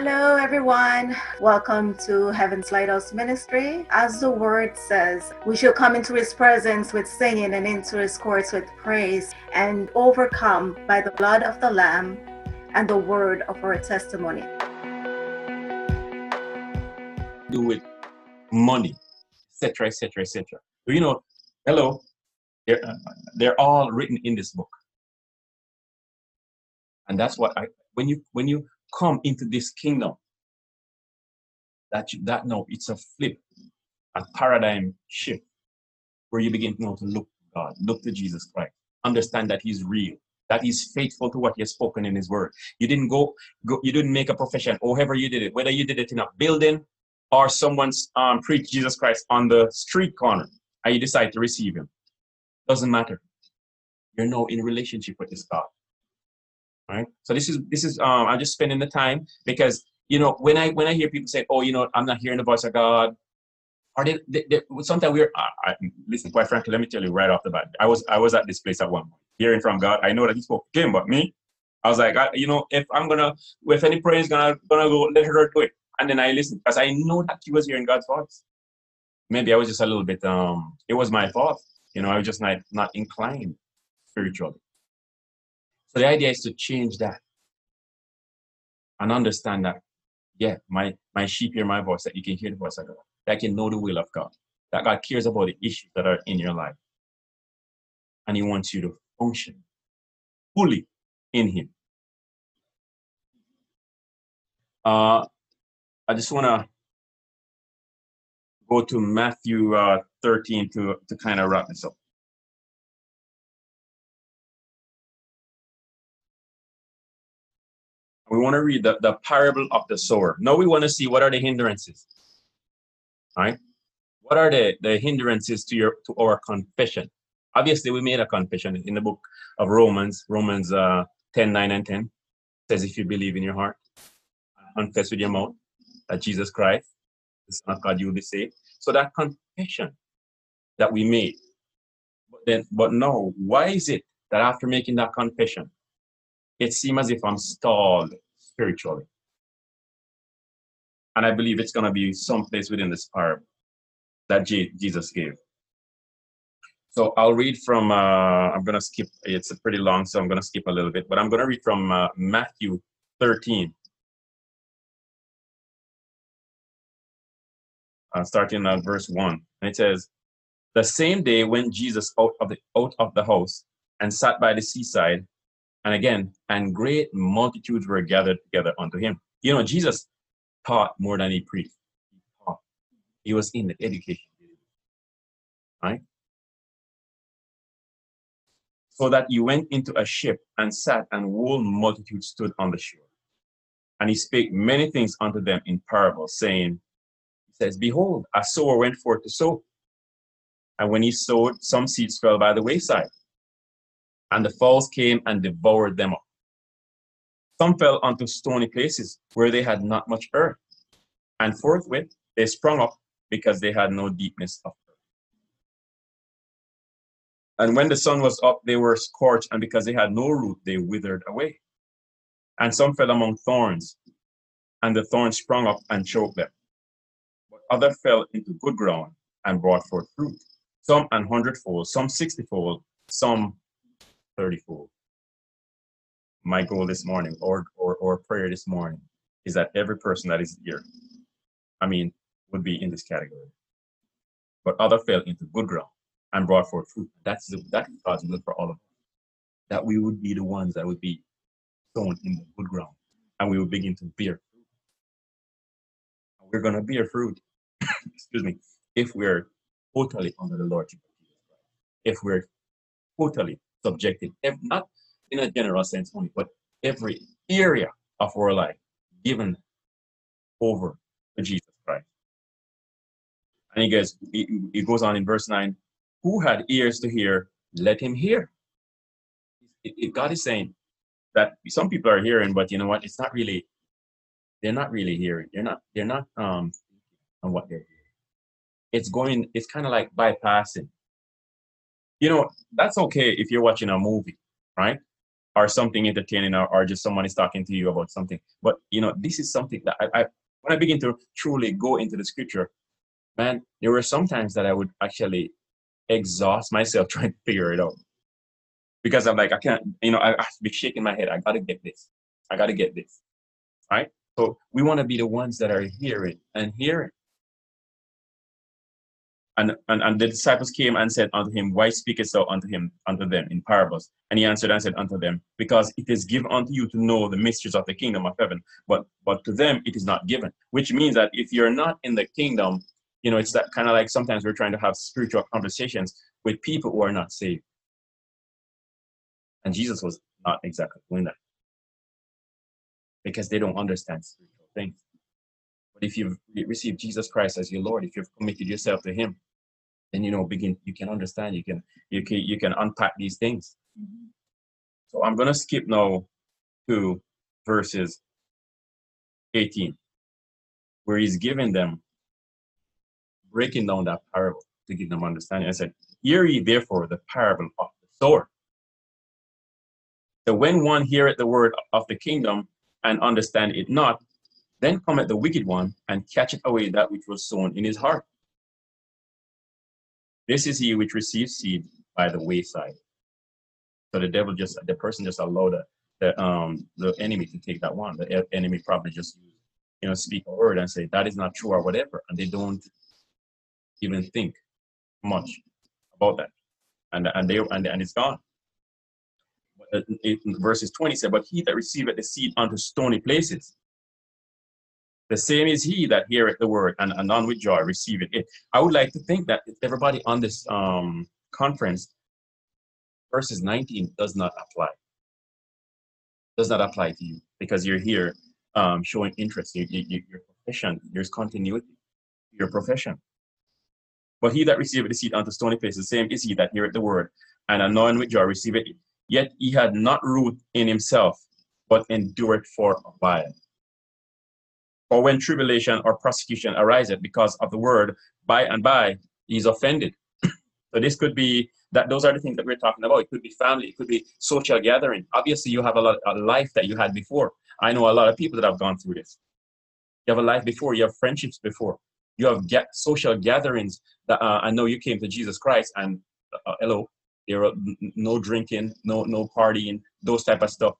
Hello, everyone. Welcome to Heaven's Lighthouse Ministry. As the word says, we shall come into his presence with singing and into his courts with praise and overcome by the blood of the Lamb and the word of our testimony. Do with money, etc., etc., etc. You know, hello, they're, uh, they're all written in this book, and that's what I when you when you come into this kingdom. That you, that no, it's a flip, a paradigm shift, where you begin to know to look to God, look to Jesus Christ, understand that He's real, that He's faithful to what He has spoken in His Word. You didn't go, go you didn't make a profession, or however you did it, whether you did it in a building or someone's um, preached Jesus Christ on the street corner, and you decide to receive Him. Doesn't matter. You're now in relationship with this God right? So this is this is um I'm just spending the time because you know when I when I hear people say, oh, you know, I'm not hearing the voice of God, or they, they, they sometimes we're I, I, listen. Quite frankly, let me tell you right off the bat, I was I was at this place at one point, hearing from God. I know that He spoke to him, but me, I was like, I, you know, if I'm gonna if any prayer is gonna gonna go, let her do it, and then I listened because I know that He was hearing God's voice. Maybe I was just a little bit um, it was my fault, you know, I was just not not inclined spiritually. So the idea is to change that and understand that, yeah, my, my sheep hear my voice, that you can hear the voice of God, that can know the will of God, that God cares about the issues that are in your life. And He wants you to function fully in Him. Uh, I just want to go to Matthew uh, 13 to, to kind of wrap this up. We want to read the, the parable of the sower. Now we want to see what are the hindrances. Right? What are the, the hindrances to your to our confession? Obviously, we made a confession in the book of Romans, Romans uh, 10, 9 and 10. says if you believe in your heart, confess with your mouth that Jesus Christ, the Son of God, you will be saved. So that confession that we made. But then, but no, why is it that after making that confession, it seems as if I'm stalled spiritually. And I believe it's going to be someplace within this parable that Jesus gave. So I'll read from, uh, I'm going to skip, it's pretty long, so I'm going to skip a little bit, but I'm going to read from uh, Matthew 13. Uh, starting at verse 1. And it says, The same day when Jesus out of the, out of the house and sat by the seaside, and again, and great multitudes were gathered together unto him. You know, Jesus taught more than he preached. He taught. He was in the education. Right? So that he went into a ship and sat, and whole multitude stood on the shore. And he spake many things unto them in parables, saying, He says, Behold, a sower went forth to sow. And when he sowed, some seeds fell by the wayside and the fowls came and devoured them up. Some fell onto stony places where they had not much earth, and forthwith they sprung up because they had no deepness of earth. And when the sun was up, they were scorched, and because they had no root, they withered away. And some fell among thorns, and the thorns sprung up and choked them. But other fell into good ground and brought forth fruit, some an hundredfold, some sixtyfold, some 30 fold. My goal this morning or, or, or prayer this morning is that every person that is here, I mean, would be in this category. But other fell into good ground and brought forth fruit. That's the, that God's will for all of us. That we would be the ones that would be sown in the good ground and we would begin to bear fruit. We're to bear fruit, excuse me, if we're totally under the Lordship of Jesus Christ. If we're totally subjected, not in a general sense only, but every area of our life given over to Jesus Christ. And he goes, he goes on in verse 9, who had ears to hear, let him hear. God is saying that some people are hearing, but you know what? It's not really, they're not really hearing. They're not, they're not um on what they're hearing. It's going, it's kind of like bypassing you know, that's okay if you're watching a movie, right? or something entertaining or, or just someone is talking to you about something. But you know, this is something that I, I when I begin to truly go into the scripture, man, there were some times that I would actually exhaust myself trying to figure it out. Because I'm like, I can't, you know, I, I have to be shaking my head. I gotta get this. I gotta get this. Right? So we want to be the ones that are hearing and hearing. And, and, and the disciples came and said unto him, Why speakest thou unto him unto them in parables? And he answered and said unto them, Because it is given unto you to know the mysteries of the kingdom of heaven, but but to them it is not given. Which means that if you're not in the kingdom, you know, it's that kind of like sometimes we're trying to have spiritual conversations with people who are not saved. And Jesus was not exactly doing that. Because they don't understand spiritual things. But if you've received Jesus Christ as your Lord, if you've committed yourself to Him, then you know begin you can understand you can you can you can unpack these things. Mm-hmm. so i'm going to skip now to verses 18 where he's giving them breaking down that parable to give them understanding. I said hear ye therefore the parable of the sower. So when one heareth the word of the kingdom and understand it not then cometh the wicked one and catcheth away that which was sown in his heart this is he which receives seed by the wayside. So the devil just, the person just allowed the, the, um, the enemy to take that one. The enemy probably just, you know, speak a word and say, that is not true or whatever. And they don't even think much about that. And, and, they, and, and it's gone. Verses 20 said, But he that receiveth the seed unto stony places, the same is he that heareth the word and anon with joy receiveth it. I would like to think that everybody on this um, conference, verses 19 does not apply. Does not apply to you because you're here um, showing interest. You, you, your profession, there's continuity. Your profession. But he that receiveth the seed unto stony places, the same is he that heareth the word and anon with joy receiveth it. Yet he had not root in himself, but endured for a while or when tribulation or persecution ariseth because of the word, by and by he's offended. so this could be that those are the things that we're talking about. It could be family, it could be social gathering. Obviously, you have a lot life that you had before. I know a lot of people that have gone through this. You have a life before, you have friendships before, you have get social gatherings that uh, I know you came to Jesus Christ and uh, hello, there are no drinking, no no partying, those type of stuff.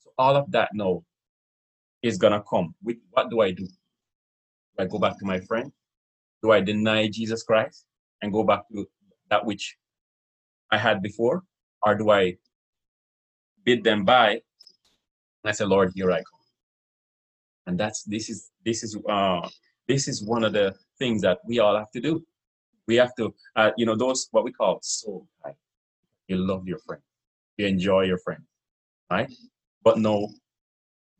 So all of that no is gonna come. With what do I do? Do I go back to my friend? Do I deny Jesus Christ and go back to that which I had before? Or do I bid them by and I say, Lord, here I come. And that's this is this is uh this is one of the things that we all have to do. We have to uh, you know those what we call soul? You love your friend, you enjoy your friend, right? But no,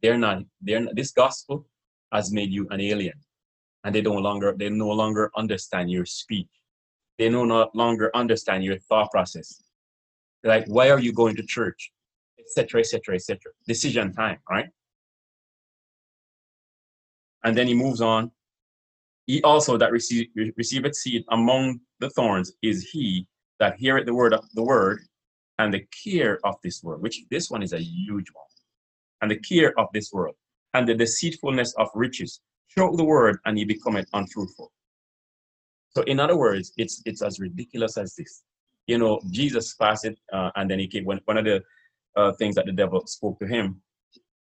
they're not, they're not, this gospel has made you an alien. And they no longer, they no longer understand your speech. They no longer understand your thought process. They're like, why are you going to church? Etc. Etc. Etc. Decision time, right? And then he moves on. He also that receive receiveth seed among the thorns is he that heareth the word of the word and the care of this word, which this one is a huge one and the care of this world, and the deceitfulness of riches. Choke the word, and ye become it unfruitful. So, in other words, it's it's as ridiculous as this. You know, Jesus fasted, uh, and then he came. When, one of the uh, things that the devil spoke to him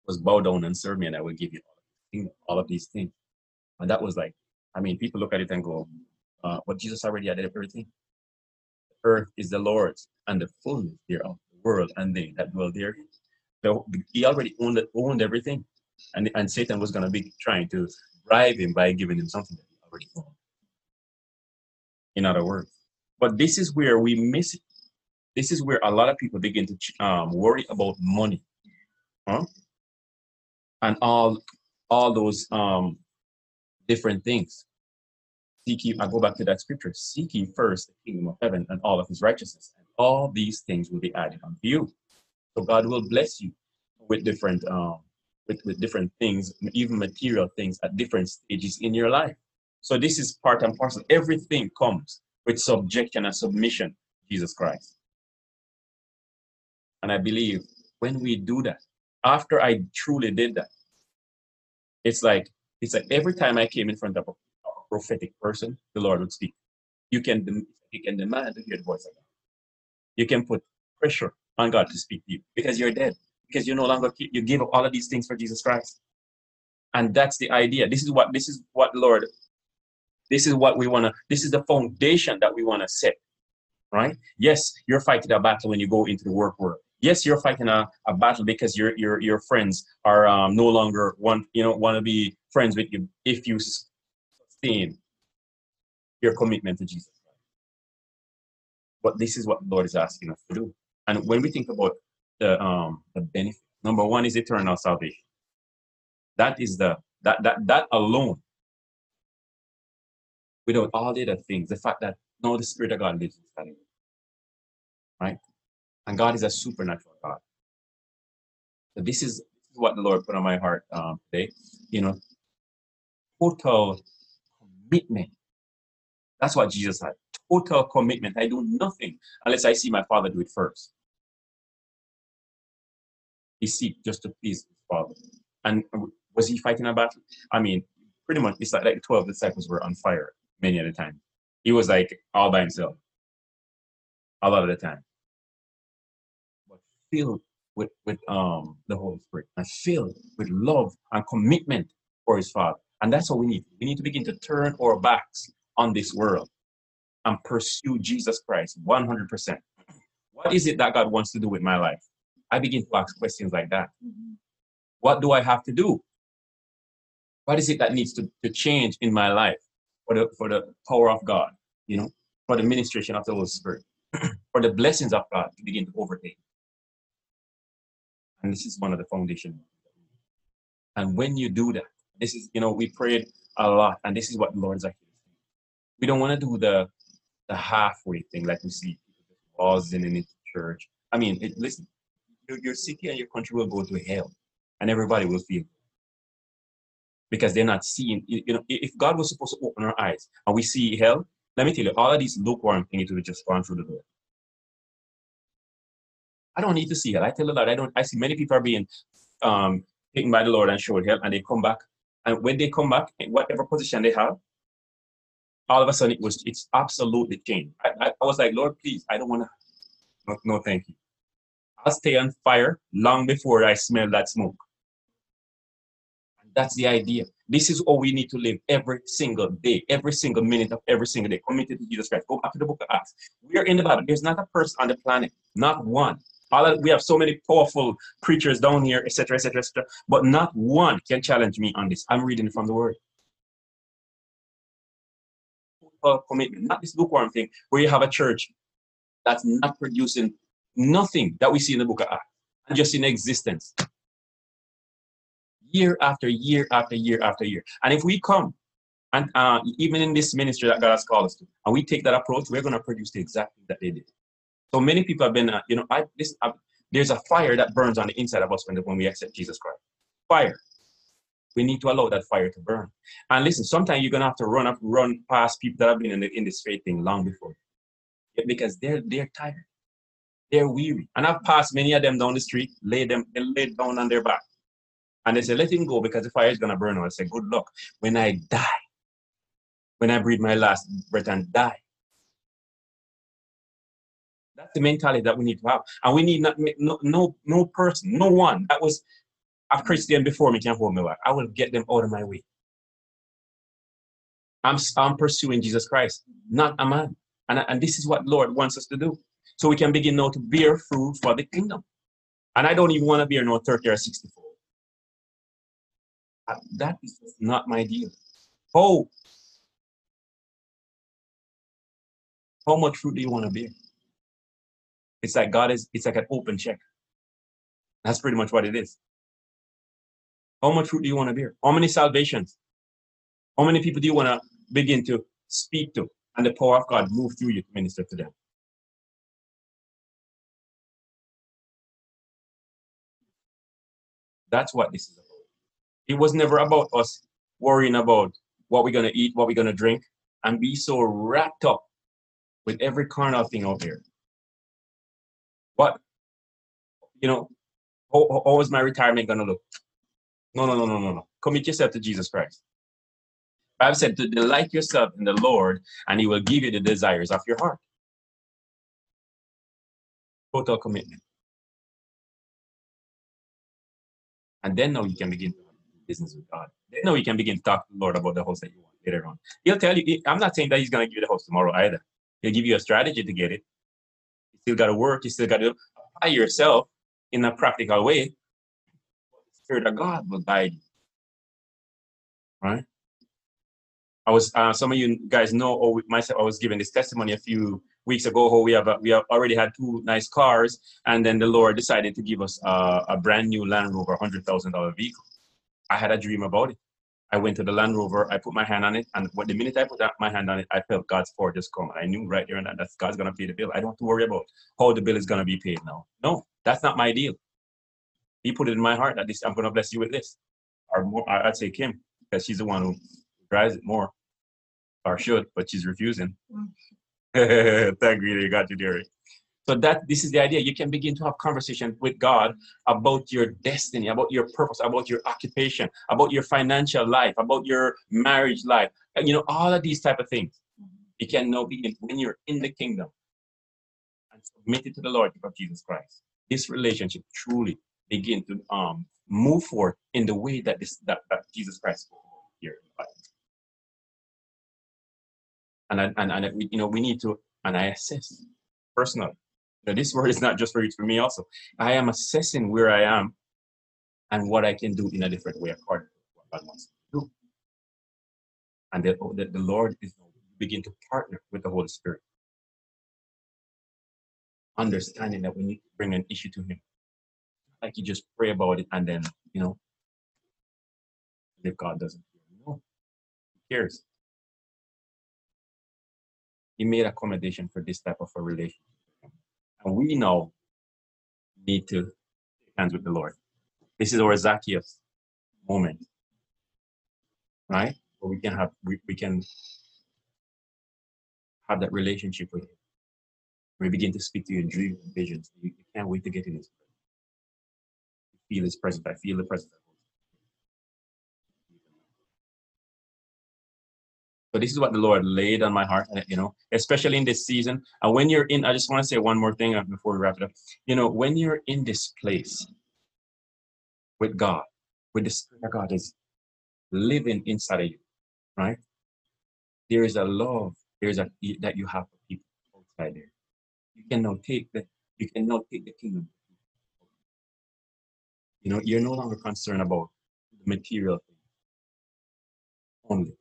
was, "Bow down and serve me, and I will give you all of, these things." And that was like, I mean, people look at it and go, uh, "But Jesus already had everything. Earth is the Lord's, and the fullness thereof, the world and they that dwell therein." The, he already owned owned everything, and and Satan was going to be trying to bribe him by giving him something that he already owned. In other words, but this is where we miss it. This is where a lot of people begin to um, worry about money, huh? and all all those um, different things. Seek ye, I go back to that scripture. Seek ye first the kingdom of heaven and all of his righteousness, and all these things will be added unto you. So God will bless you with different um, with, with different things, even material things at different stages in your life. So this is part and parcel. Everything comes with subjection and submission, Jesus Christ. And I believe when we do that, after I truly did that, it's like it's like every time I came in front of a, prophetic person, the Lord would speak. You can you can demand to hear the voice of God. You can put pressure on God to speak to you because you're dead because you no longer you give up all of these things for Jesus Christ. And that's the idea. This is what this is what Lord. This is what we want to. This is the foundation that we want to set, right? Yes, you're fighting a battle when you go into the work world. Yes, you're fighting a, a battle because your your your friends are um, no longer want you know want to be friends with you if you sustain your commitment to Jesus. But this is what Lord is asking us to do. And when we think about the um the benefit, number one is eternal salvation. That is the that that that alone, without all the other things, the fact that now the Spirit of God lives inside you. Right? And God is a supernatural God. So this is, this is what the Lord put on my heart um, today. You know, total commitment. That's what Jesus had. Total commitment. I do nothing unless I see my Father do it first. He seek just to please his Father. And was he fighting a battle? I mean, pretty much, it's like, like 12 disciples were on fire many at a time. He was like all by himself a lot of the time. But filled with, with um the Holy Spirit and filled with love and commitment for his Father. And that's what we need. We need to begin to turn our backs on this world and pursue Jesus Christ 100%. What is it that God wants to do with my life? I begin to ask questions like that. Mm-hmm. What do I have to do? What is it that needs to, to change in my life for the, for the power of God, you know, for the ministration of the Holy Spirit, for the blessings of God to begin to overtake? And this is one of the foundation. And when you do that, this is, you know, we prayed a lot, and this is what the Lord is actually saying. We don't want to do the the halfway thing like we see buzzing in the church. I mean, it, listen, your, your city and your country will go to hell, and everybody will feel because they're not seeing. You know, if God was supposed to open our eyes and we see hell, let me tell you, all of these lukewarm things would just gone through the door. I don't need to see hell. I tell the Lord, I don't. I see many people are being um, taken by the Lord and showed hell, and they come back. And when they come back, in whatever position they have, all of a sudden it was it's absolutely changed. I, I, I was like, Lord, please, I don't want to. No, no, thank you. I'll stay on fire long before I smell that smoke. That's the idea. This is all we need to live every single day, every single minute of every single day, committed to Jesus Christ. Go back to the book of Acts. We are in the Bible. There's not a person on the planet, not one. All we have so many powerful preachers down here, etc., etc., etc. But not one can challenge me on this. I'm reading from the Word. Commitment, not this lukewarm thing where you have a church that's not producing nothing that we see in the book of Acts just in existence. Year after year after year after year. And if we come and uh, even in this ministry that God has called us to, and we take that approach, we're going to produce the exact thing that they did. So many people have been, uh, you know, I, this, uh, there's a fire that burns on the inside of us when, when we accept Jesus Christ. Fire. We need to allow that fire to burn. And listen, sometimes you're gonna have to run up, run past people that have been in, the, in this faith thing long before, because they're they're tired, they're weary. And I've passed many of them down the street, lay them, laid down on their back, and they say, "Let him go because the fire is gonna burn." I say, "Good luck when I die, when I breathe my last breath and die." That's the mentality that we need to have, and we need not no no no person, no one that was a Christian before me can't hold me back. I will get them out of my way. I'm I'm pursuing Jesus Christ, not a man, and and this is what Lord wants us to do, so we can begin now to bear fruit for the kingdom. And I don't even want to bear no thirty or sixty-four. Uh, That is not my deal. Oh, how much fruit do you want to bear? It's like God is, it's like an open check. That's pretty much what it is. How much fruit do you want to bear? How many salvations? How many people do you want to begin to speak to and the power of God move through you to minister to them? That's what this is about. It was never about us worrying about what we're going to eat, what we're going to drink, and be so wrapped up with every carnal thing out there. What, you know, how, how- is my retirement going to look? No, no, no, no, no, no. Commit yourself to Jesus Christ. Bible said to delight yourself in the Lord, and He will give you the desires of your heart. Total commitment. And then now you can begin business with God. Then now you can begin to talk to the Lord about the house that you want later on. He'll tell you, I'm not saying that He's going to give you the house tomorrow either. He'll give you a strategy to get it. You still got to work, you still got to apply yourself in a practical way. Spirit of God will guide you. Right? I was uh, some of you guys know or myself I was giving this testimony a few weeks ago how we have a, we have already had two nice cars and then the Lord decided to give us uh, a brand new Land Rover hundred thousand dollar vehicle. I had a dream about it. I went to the Land Rover, I put my hand on it, and the minute I put my hand on it, I felt God's power just come. I knew right there and that God's gonna pay the bill. I don't have to worry about how the bill is gonna be paid now. No, that's not my deal. He put it in my heart that this I'm gonna bless you with this. Or more, I- I'd say Kim, because she's the one who drives it more. Or should, but she's refusing. Thank you, you got you, Derek. So that this is the idea. You can begin to have conversation with God about your destiny, about your purpose, about your occupation, about your financial life, about your marriage life, and you know all of these type of things. Mm-hmm. You can now begin when you're in the kingdom and submitted to the Lord of Jesus Christ. This relationship truly begin to um move forward in the way that this that, that Jesus Christ spoke here. the. And I, and and we, you know we need to and I assess personally. Now, this word is not just for you, it's for me also. I am assessing where I am and what I can do in a different way according to what God wants to do. And that that the Lord is begin to partner with the Holy Spirit. Understanding that we need to bring an issue to Him. Like you just pray about it and then, you know, if God doesn't you know, He cares. He made accommodation for this type of a relationship. And we now need to hands with the Lord. This is our Zacchaeus moment, right? Where we can have we, we can have that relationship with Him. We begin to speak to you in dreams and visions. You, you can't wait to get in His presence. Feel His presence. I feel the presence. So this is what the Lord laid on my heart, uh, you know, especially in this season. And when you're in, I just want to say one more thing uh, before we wrap it up. You know, when you're in this place with God, with the Spirit of God is living inside of you, right? There is a love, there is a that you have for people outside there. You can now take the, you can now take the kingdom. You know, you're no longer concerned about the material things only.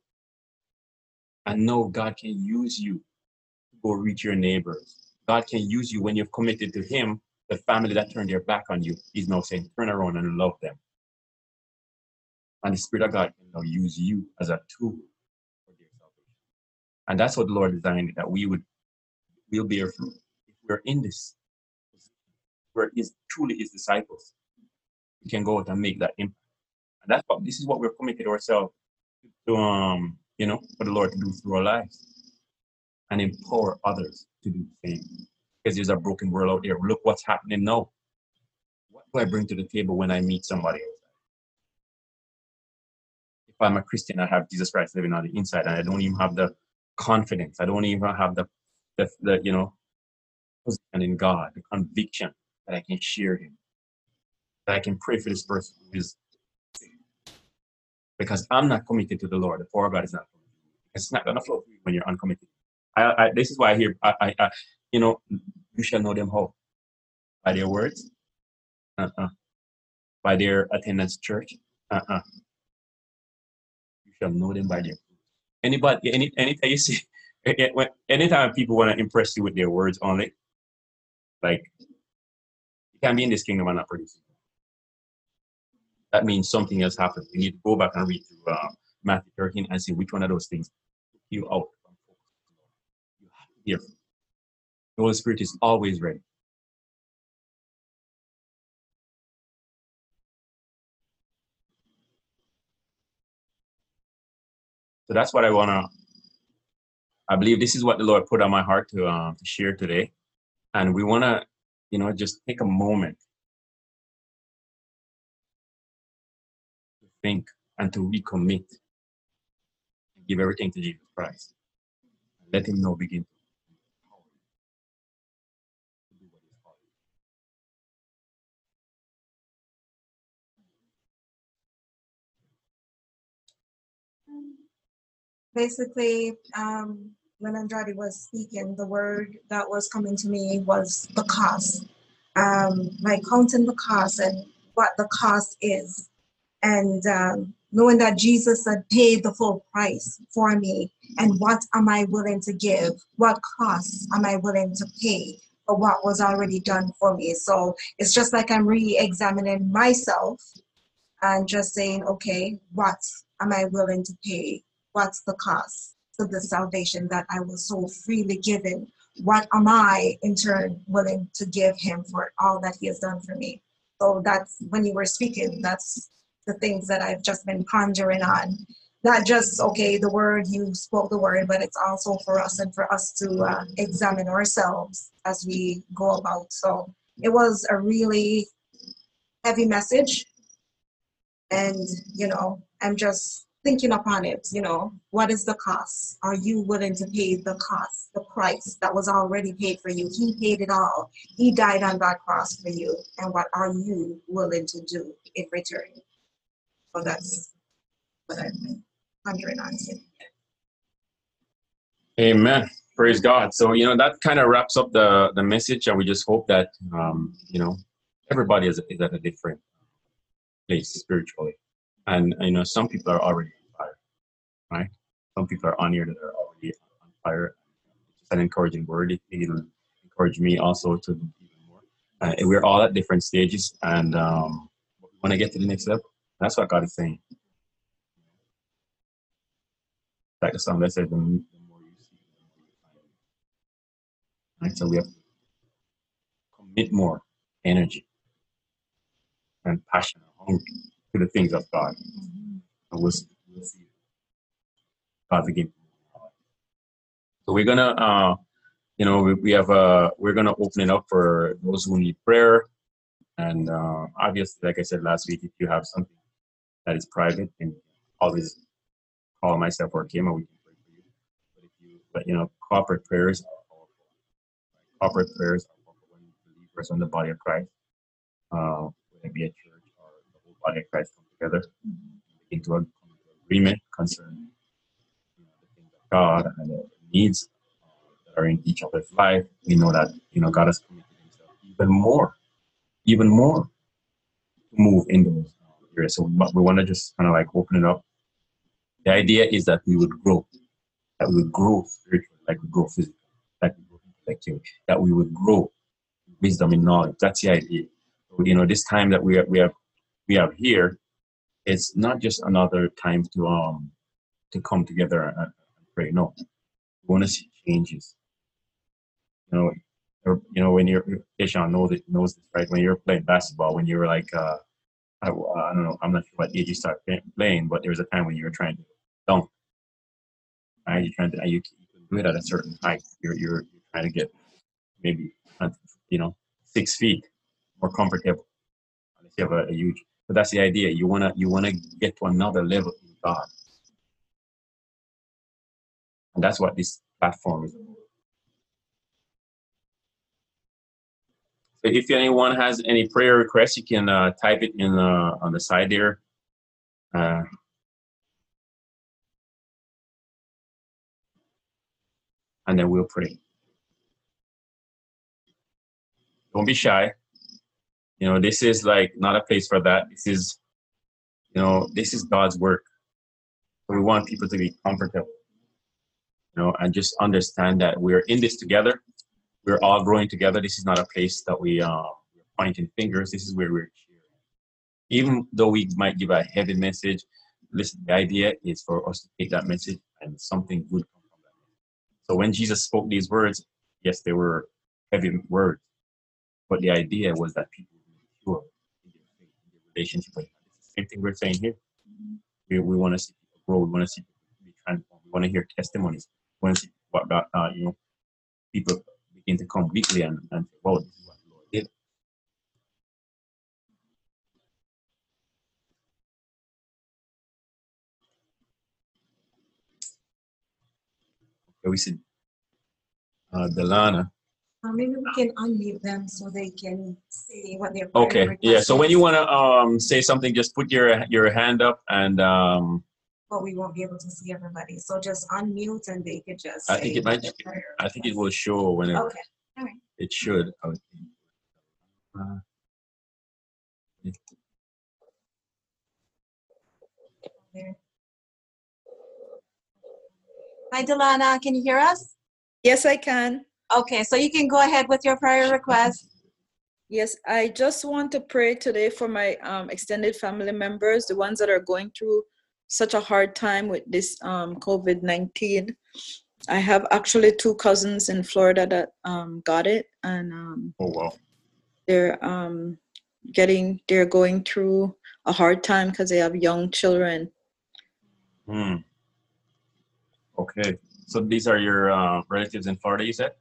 And now God can use you to go reach your neighbors. God can use you when you've committed to Him. The family that turned their back on you, He's now saying, turn around and love them. And the Spirit of God can now use you as a tool for their salvation. And that's what the Lord designed that we would will bear fruit. If we're in this, where is truly His disciples, can go out and make that impact. And that's what this is what we're committed ourselves to um, you know, for the Lord to do through our lives and empower others to do the same. Because there's a broken world out there. Look what's happening now. What do I bring to the table when I meet somebody else? If I'm a Christian, I have Jesus Christ living on the inside, and I don't even have the confidence. I don't even have the, the, the you know, position in God, the conviction that I can share Him, I can pray for this person is. Because I'm not committed to the Lord. The power of God is not. It's not to flow when you're uncommitted. I, I, this is why I hear, I, I, you know, you shall know them how? By their words? Uh-uh. By their attendance church? Uh-uh. You shall know them by their. Anybody, any, anytime you see, anytime people want to impress you with their words only, like, you can't be in this kingdom and not producing. That means something else happened. You need to go back and read through uh, Matthew 13 and see which one of those things you out. You have to hear. The Holy Spirit is always ready. So that's what I want to, I believe this is what the Lord put on my heart to, um, to share today. And we want to, you know, just take a moment think and to recommit. Give everything to Jesus Christ. Let him know begin basically, um, when Andrade was speaking, the word that was coming to me was the cost. Um, like counting the cost and what the cost is. And um, knowing that Jesus had paid the full price for me, and what am I willing to give? What costs am I willing to pay for what was already done for me? So it's just like I'm re examining myself and just saying, okay, what am I willing to pay? What's the cost to the salvation that I was so freely given? What am I in turn willing to give him for all that he has done for me? So that's when you were speaking, that's the things that I've just been pondering on. Not just, okay, the word, you spoke the word, but it's also for us and for us to uh, examine ourselves as we go about. So it was a really heavy message. And, you know, I'm just thinking upon it, you know, what is the cost? Are you willing to pay the cost, the price that was already paid for you? He paid it all. He died on that cross for you. And what are you willing to do in return? So that's what I'm pondering on. Amen. Praise God. So you know that kind of wraps up the the message, and we just hope that um, you know everybody is, is at a different place spiritually, and you know some people are already on fire, right? Some people are on here that are already on fire. It's an encouraging word. It it'll encourage me also to even more. Uh, we're all at different stages, and um, when I get to the next level, that's what God is saying. Like the song that says, the, more you see, the more you find. Right? So we have to commit more energy and passion and hunger to the things of God. And we'll, we'll see God's again. So we're gonna, uh, you know, we, we have, uh, we're gonna open it up for those who need prayer. And uh, obviously, like I said last week, if you have something that is private, and always call myself or Kim, and we can pray for you. But if you, but you know, corporate prayers are powerful. Corporate prayers are powerful when believers in the body of Christ, uh, whether it be a church or the whole body of Christ come together into a, agreement concerning you know, the things of God and the needs uh, that are in each other's life. We know that you know God has committed Himself even more, even more to move in those So we, we want to just kind of like open it up. The idea is that we would grow, that we would grow spiritually, like we grow physically, like we grow intellectually, that we would grow wisdom and knowledge. That's the idea. So, you know, this time that we have, we have we have here, it's not just another time to um to come together and, and pray. No, we want to see changes. You know, or, you know when you're Ishan knows it knows this right. When you're playing basketball, when you're like uh, I, I don't know, I'm not sure what age you start playing, but there was a time when you were trying to dunk. Right, you're trying to you, do it at a certain height. You're you're, you're trying to get maybe uh, you know six feet more comfortable. Unless you have a, a huge, but that's the idea. You wanna you wanna get to another level in God, and that's what this platform is about. If anyone has any prayer requests, you can uh, type it in uh, on the side there. Uh, and then we'll pray. Don't be shy. You know, this is like not a place for that. This is, you know, this is God's work. We want people to be comfortable, you know, and just understand that we're in this together. We're all growing together. This is not a place that we uh, we're pointing fingers. This is where we're cheering. Even though we might give a heavy message, listen, the idea is for us to take that message and something good come from that. So when Jesus spoke these words, yes, they were heavy words, but the idea was that people would mature in their faith, in their relationship same thing we're saying here. We, we want to see people grow. We want to see people be transformed. We want to hear testimonies. We want to see what God, uh, you know, people into completely and, and well, we see uh, Delana. Uh, maybe we can unmute them so they can say what they're. Okay. Yeah. So when you want to um, say something, just put your your hand up and um, but we won't be able to see everybody. So just unmute and they could just. I think it might- their prayer I think it will show whenever Okay, it should. I would think. Uh, there. Hi, Delana, can you hear us? Yes, I can. Okay, so you can go ahead with your prayer request. Yes, I just want to pray today for my um, extended family members, the ones that are going through such a hard time with this um, COVID 19. I have actually two cousins in Florida that um, got it, and um, oh wow. they're um, getting, they're going through a hard time because they have young children. Hmm. Okay. So these are your uh, relatives in Florida, you said?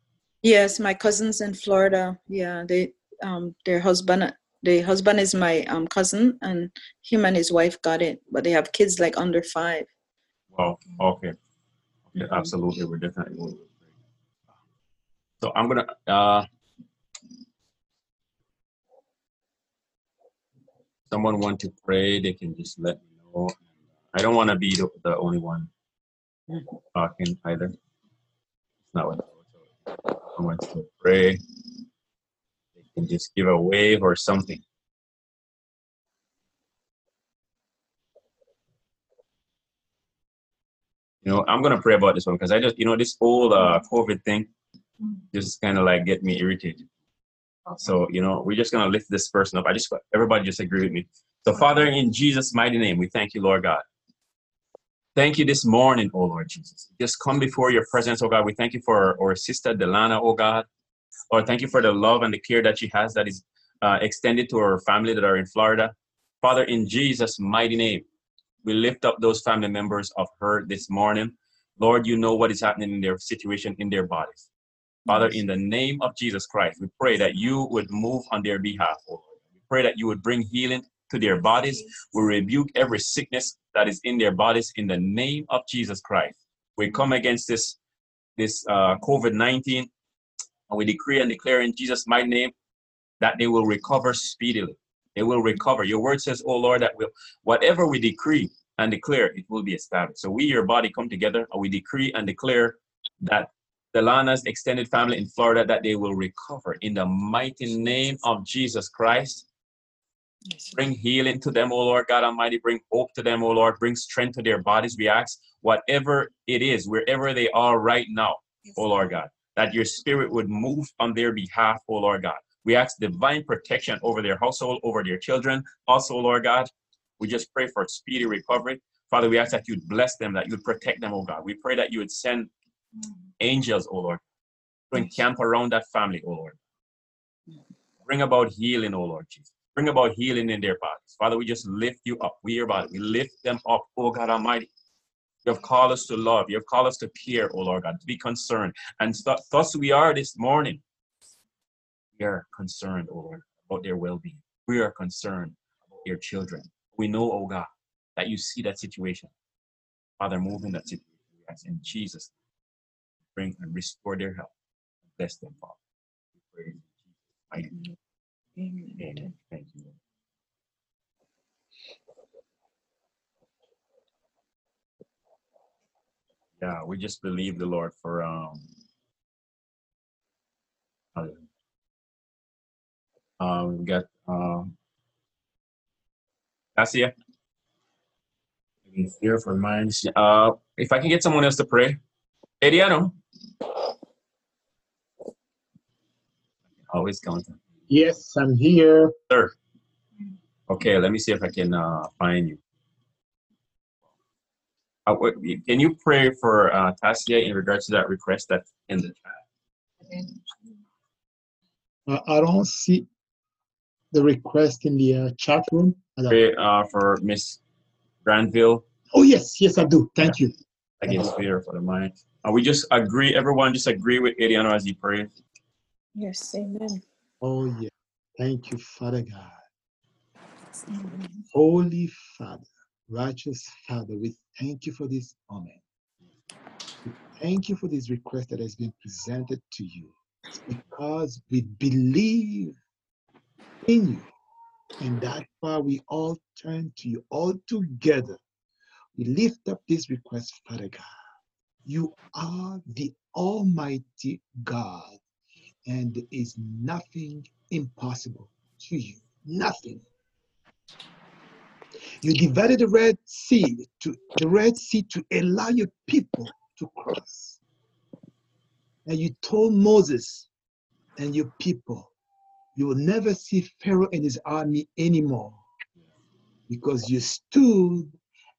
Yes, my cousins in Florida. Yeah, they, um, their husband, the husband is my um, cousin, and him and his wife got it, but they have kids like under five. Wow. Okay. Okay. Mhm. Absolutely. We're definitely. So I'm gonna. Uh, someone want to pray? They can just let me know. I don't want to be the, the only one talking either. It's not what. Someone wants to pray. Can just give a wave or something. You know, I'm gonna pray about this one because I just, you know, this whole uh, COVID thing just kind of like get me irritated. So, you know, we're just gonna lift this person up. I just everybody just agree with me. So, Father, in Jesus' mighty name, we thank you, Lord God. Thank you this morning, oh Lord Jesus. Just come before your presence, oh God. We thank you for our sister Delana, oh God. Lord, thank you for the love and the care that she has that is uh, extended to her family that are in Florida. Father, in Jesus' mighty name, we lift up those family members of her this morning. Lord, you know what is happening in their situation, in their bodies. Father, in the name of Jesus Christ, we pray that you would move on their behalf, Lord. We pray that you would bring healing to their bodies. We rebuke every sickness that is in their bodies in the name of Jesus Christ. We come against this, this uh, COVID 19 and we decree and declare in Jesus' mighty name that they will recover speedily. They will recover. Your word says, oh Lord, that will whatever we decree and declare, it will be established. So we, your body, come together and we decree and declare that Delana's extended family in Florida, that they will recover in the mighty name of Jesus Christ. Bring healing to them, O Lord God Almighty. Bring hope to them, O Lord. Bring strength to their bodies. We ask, whatever it is, wherever they are right now, Yes. O Lord God, that your spirit would move on their behalf, O Lord God. We ask divine protection over their household, over their children. Also, Lord God, we just pray for speedy recovery. Father, we ask that you'd bless them, that you'd protect them, oh God. We pray that you would send angels, oh Lord, to encamp around that family, oh Lord. Bring about healing, oh Lord Jesus. Bring about healing in their bodies. Father, we just lift you up. We, your body, we lift them up, oh God Almighty. You have called us to love. You have called us to care, oh Lord God, to be concerned. And th- thus we are this morning. We are concerned, oh Lord, about their well being. We are concerned about their children. We know, oh God, that you see that situation. Father, move in that situation. Ask in Jesus. Bring and restore their health. Bless them, Father. We pray in Jesus' name. Amen. Thank you. Yeah, we just believe the Lord for um um we got um Cassia. Fear for minds. Uh if I can get someone else to pray. Ediano. Always counting. Yes, I'm here. Sir. Okay, let me see if I can uh, find you. Uh, can you pray for uh, Tassia in regards to that request that's in the chat? Uh, I don't see the request in the uh, chat room. Pray uh, for Miss Granville Oh, yes, yes, I do. Thank you. against fear for the mind. Uh, we just agree, everyone just agree with Ediano as he prays. Yes, amen. Oh, yeah. Thank you, Father God. Holy Father, righteous Father, we thank you for this moment. We Thank you for this request that has been presented to you. It's because we believe in you. And that's why we all turn to you all together. We lift up this request, Father God. You are the Almighty God, and there is nothing impossible to you. Nothing. You divided the Red Sea to the Red Sea to allow your people to cross. And you told Moses and your people, you will never see Pharaoh and his army anymore because you stood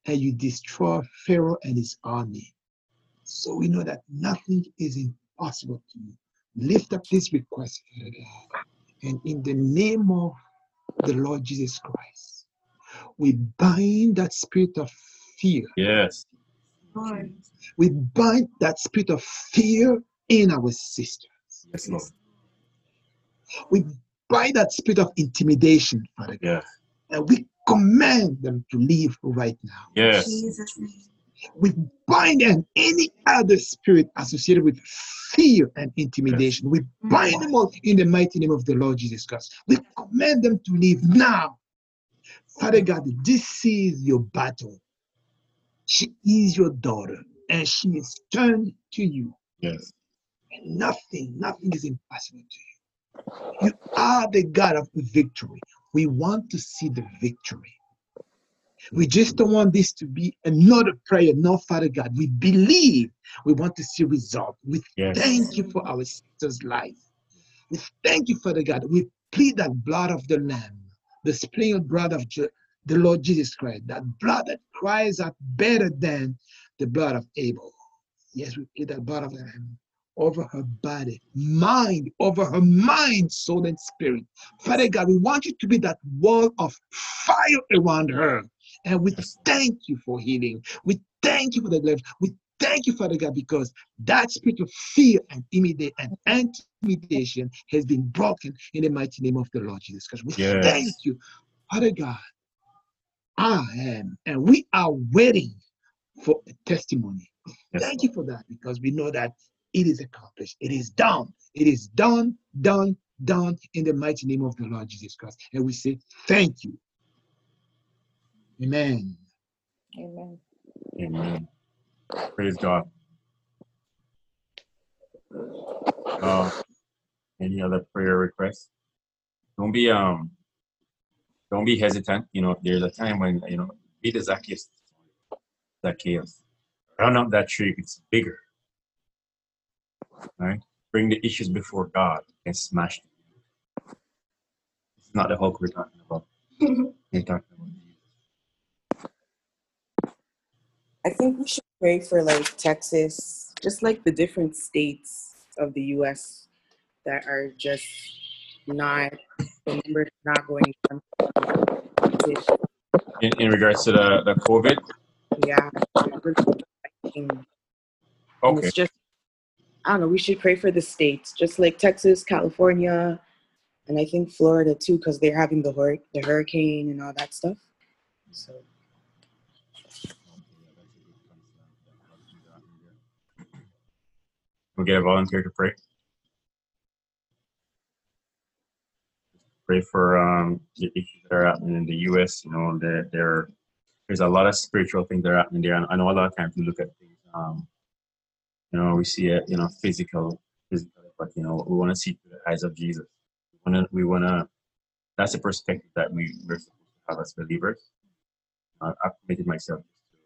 and you destroyed Pharaoh and his army. So we know that nothing is impossible to you. Lift up this request. And in the name of the Lord Jesus Christ, we bind that spirit of fear. Yes. Lord. We bind that spirit of fear in our sisters. Yes, Lord. We bind that spirit of intimidation, Father God. Yes. And we command them to leave right now. Yes. Jesus' We bind and any other spirit associated with fear and intimidation. We bind them all in the mighty name of the Lord Jesus Christ. We command them to leave now. Father God, this is your battle. She is your daughter, and she is turned to you. Yes. And nothing, nothing is impossible to you. You are the God of victory. We want to see the victory. We just don't want this to be another prayer. No, Father God, we believe we want to see result. We Yes. thank you for our sister's life. We thank you, Father God. We plead that blood of the Lamb, the sprinkled blood of Je- the Lord Jesus Christ, that blood that cries out better than the blood of Abel. Yes, we plead that blood of Lamb over her body, mind, over her mind, soul, and spirit. Father God, we want you to be that wall of fire around her. And we thank you for healing. We thank you for the life. We thank you, Father God, because that spirit of fear and immediate and intimidation has been broken in the mighty name of the Lord Jesus Christ. We Yes. thank you, Father God. I am, and we are waiting for a testimony. Yes, Thank you for that because we know that it is accomplished. It is done. It is done, done, done in the mighty name of the Lord Jesus Christ. And we say, Thank you. Amen. Amen. Amen. Praise God. Uh, any other prayer requests? Don't be um, don't be hesitant. You know, there's a time when you know, be the Zacchaeus. Zacchaeus, run up that tree. It's bigger. Right? Bring the issues before God and smash them. It's not the Hulk we're talking about. We're talking about I think we should pray for like Texas, just like the different states of the US that are just not the numbers not going down. In, in regards to the, the COVID, Yeah. And okay. it's just I don't know, we should pray for the states, just like Texas, California, and I think Florida too, because they're having the hur- the hurricane and all that stuff. So We'll get a volunteer to pray. Pray for um, the issues that are happening in the U.S. You know, there, there, there's a lot of spiritual things that are happening there. And I know a lot of times we look at things, um, you know, we see it, you know, physical, physical, but you know, we want to see through the eyes of Jesus. We want to, we want to. That's the perspective that we we're supposed to have as believers. Uh, I've committed myself to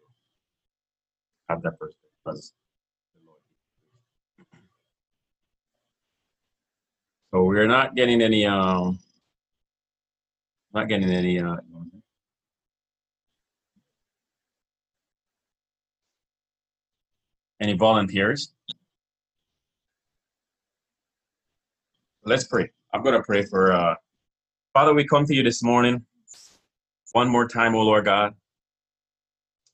have that perspective as the Lord. So we're not getting any um not getting any uh any volunteers. Let's pray. I'm gonna pray for uh Father, we come to you this morning one more time, oh Lord God.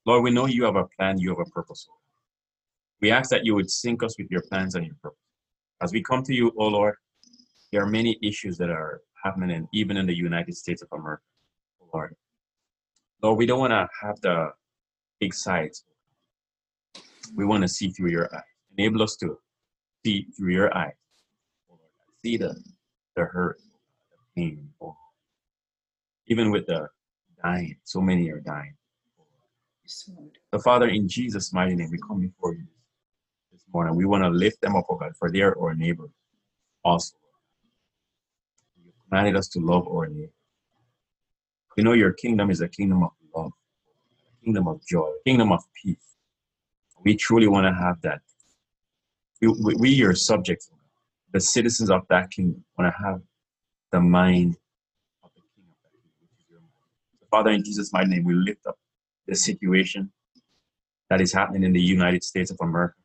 Lord, we know you have a plan, you have a purpose. We ask that you would sync us with your plans and your purpose. As we come to you, oh Lord, there are many issues that are happening even in the United States of America, Lord. Lord, we don't want to have the big sides. We want to see through your eyes. Enable us to see through your God. See the, the hurt, the pain. Oh, even with the dying, so many are dying. So, Father, in Jesus' mighty name, we come before you this morning. We want to lift them up, oh God, for they are our neighbor also. Commanded us to love our neighbor. You know your kingdom is a kingdom of love, a kingdom of joy, a kingdom of peace. We truly want to have that. We, we, we your subjects, the citizens of that kingdom, want to have the mind of the king of that kingdom, which is your mind. So, Father, in Jesus' mighty name, we lift up the situation that is happening in the United States of America,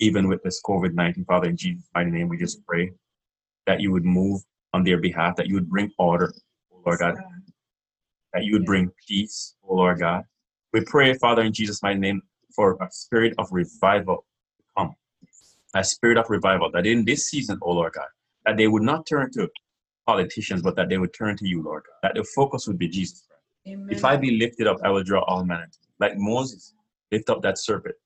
even with this COVID 19. Father, in Jesus' mighty name, we just pray that you would move on their behalf, that you would bring order, oh Lord God, that you would bring peace, oh Lord God. We pray, Father, in Jesus' mighty name, for a spirit of revival to come, a spirit of revival, that in this season, oh Lord God, that they would not turn to politicians, but that they would turn to you, Lord God, that the focus would be Jesus Amen. If I be lifted up, I will draw all men. Like Moses, lift up that serpent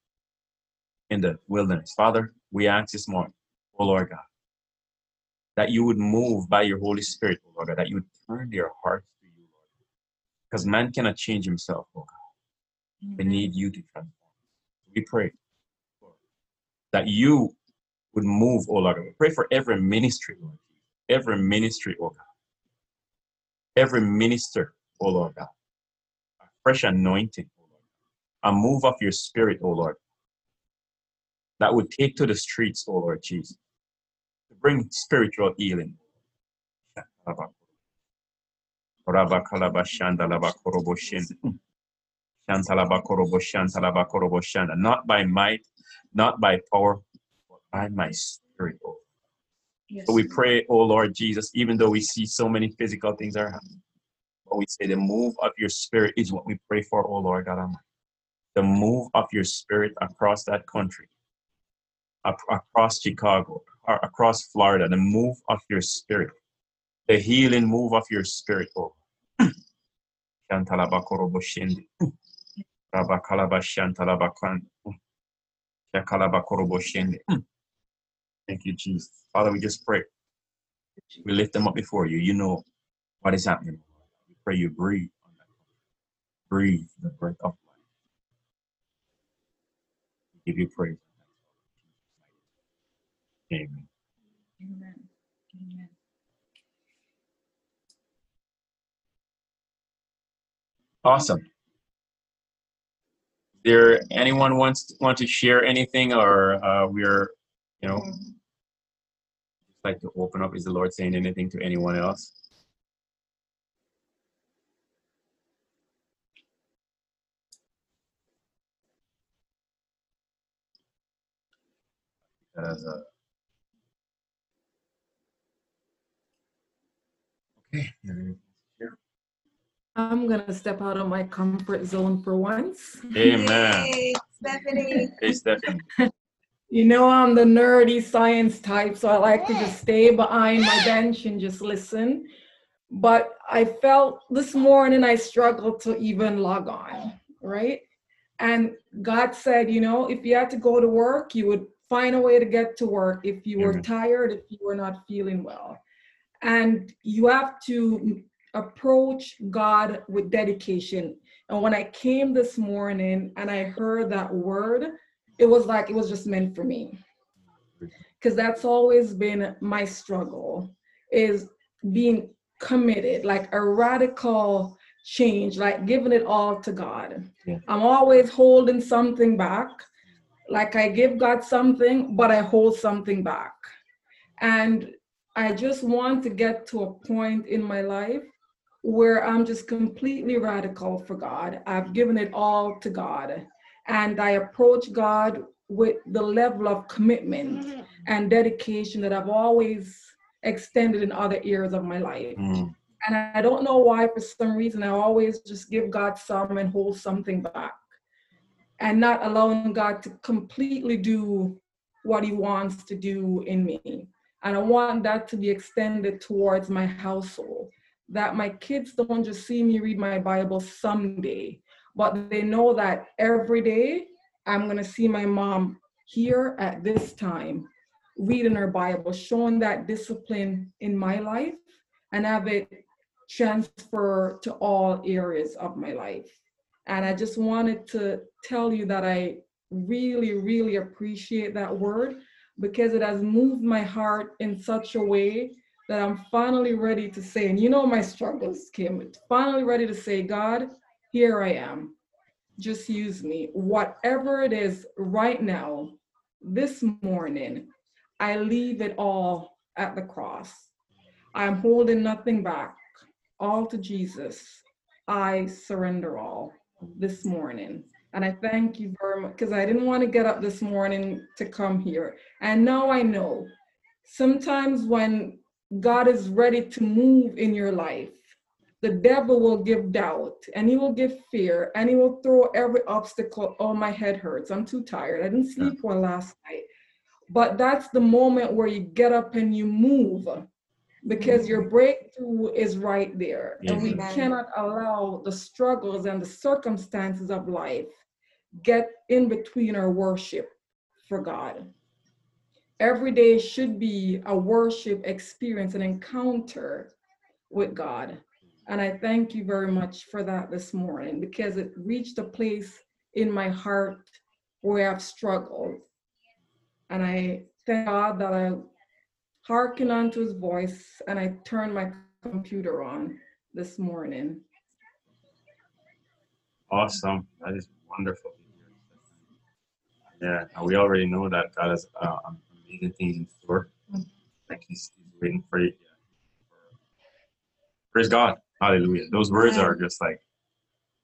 in the wilderness. Father, we ask this morning, oh Lord God, that you would move by your Holy Spirit, oh Lord that you would turn their hearts to you, Lord. Because man cannot change himself, oh God. We need you to transform. We pray Lord, that you would move, oh Lord. We pray for every ministry, Lord. Every ministry, oh God. Every minister, oh Lord God. A fresh anointing, oh Lord. A move of your spirit, oh Lord. That would take to the streets, oh Lord Jesus. Bring spiritual healing. Not by might, not by power, but by my spirit, Yes. so we pray, oh Lord Jesus, even though we see so many physical things are happening, but we say the move of your spirit is what we pray for, oh Lord God Almighty. The move of your spirit across that country, across Chicago, across Florida, the move of your spirit, the healing move of your spirit, oh. Shantalabakoroboshindi. Rabakalabashantalabakan. Shakalabakoroboshindi. Thank you, Jesus. Father, we just pray. We lift them up before you. You know what is happening. We pray you breathe on that. Breathe the breath of life. We give you praise. Amen. Amen. Amen. Awesome. Is there anyone wants want to share anything, or uh, we're, you know, just like to open up? Is the Lord saying anything to anyone else? As a okay. I'm gonna step out of my comfort zone for once. Amen. Yay, Stephanie. Hey, Stephanie. You know, I'm the nerdy science type, so I like to just stay behind my bench and just listen. But I felt this morning I struggled to even log on, right? And God said, you know, if you had to go to work, you would find a way to get to work if you were Amen. tired, if you were not feeling well. And you have to approach God with dedication. And when I came this morning and I heard that word, it was like it was just meant for me. Because that's always been my struggle is being committed, like a radical change, like giving it all to God. Yeah. I'm always holding something back. Like I give God something, but I hold something back. And I just want to get to a point in my life where I'm just completely radical for God. I've given it all to God. And I approach God with the level of commitment and dedication that I've always extended in other areas of my life. Mm, And I don't know why, for some reason, I always just give God some and hold something back and not allowing God to completely do what He wants to do in me. And I want that to be extended towards my household, that my kids don't just see me read my Bible someday, but they know that every day I'm going to see my mom here at this time, reading her Bible, showing that discipline in my life, and have it transfer to all areas of my life. And I just wanted to tell you that I really, really appreciate that word because it has moved my heart in such a way that I'm finally ready to say, and you know my struggles, Kim, finally ready to say, God, here I am. Just use me. Whatever it is right now, this morning, I leave it all at the cross. I'm holding nothing back, all to Jesus. I surrender all this morning. And I thank you very much because I didn't want to get up this morning to come here. And now I know sometimes when God is ready to move in your life, the devil will give doubt and he will give fear and he will throw every obstacle. Oh, my head hurts. I'm too tired. I didn't sleep well last night. But that's the moment where you get up and you move because your mm-hmm. breakthrough is right there. And we cannot allow the struggles and the circumstances of life get in between our worship for God. Every day should be a worship experience, an encounter with God. And I thank you very much for that this morning because it reached a place in my heart where I've struggled. And I thank God that I hearken unto his voice and I turned my computer on this morning. Awesome. That is wonderful. Yeah, and we already know that God has uh, amazing things in store. Like he's, he's waiting for you. Praise God. Hallelujah. Those words are just like,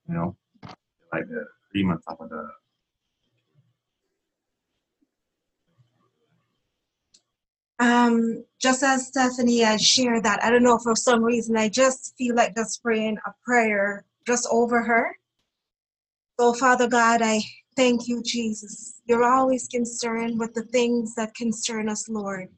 you know, like the cream on top of the. Um, just as Stephanie had shared that, I don't know for some reason I just feel like just praying a prayer just over her. So, Father God, I thank you, Jesus. You're always concerned with the things that concern us, Lord.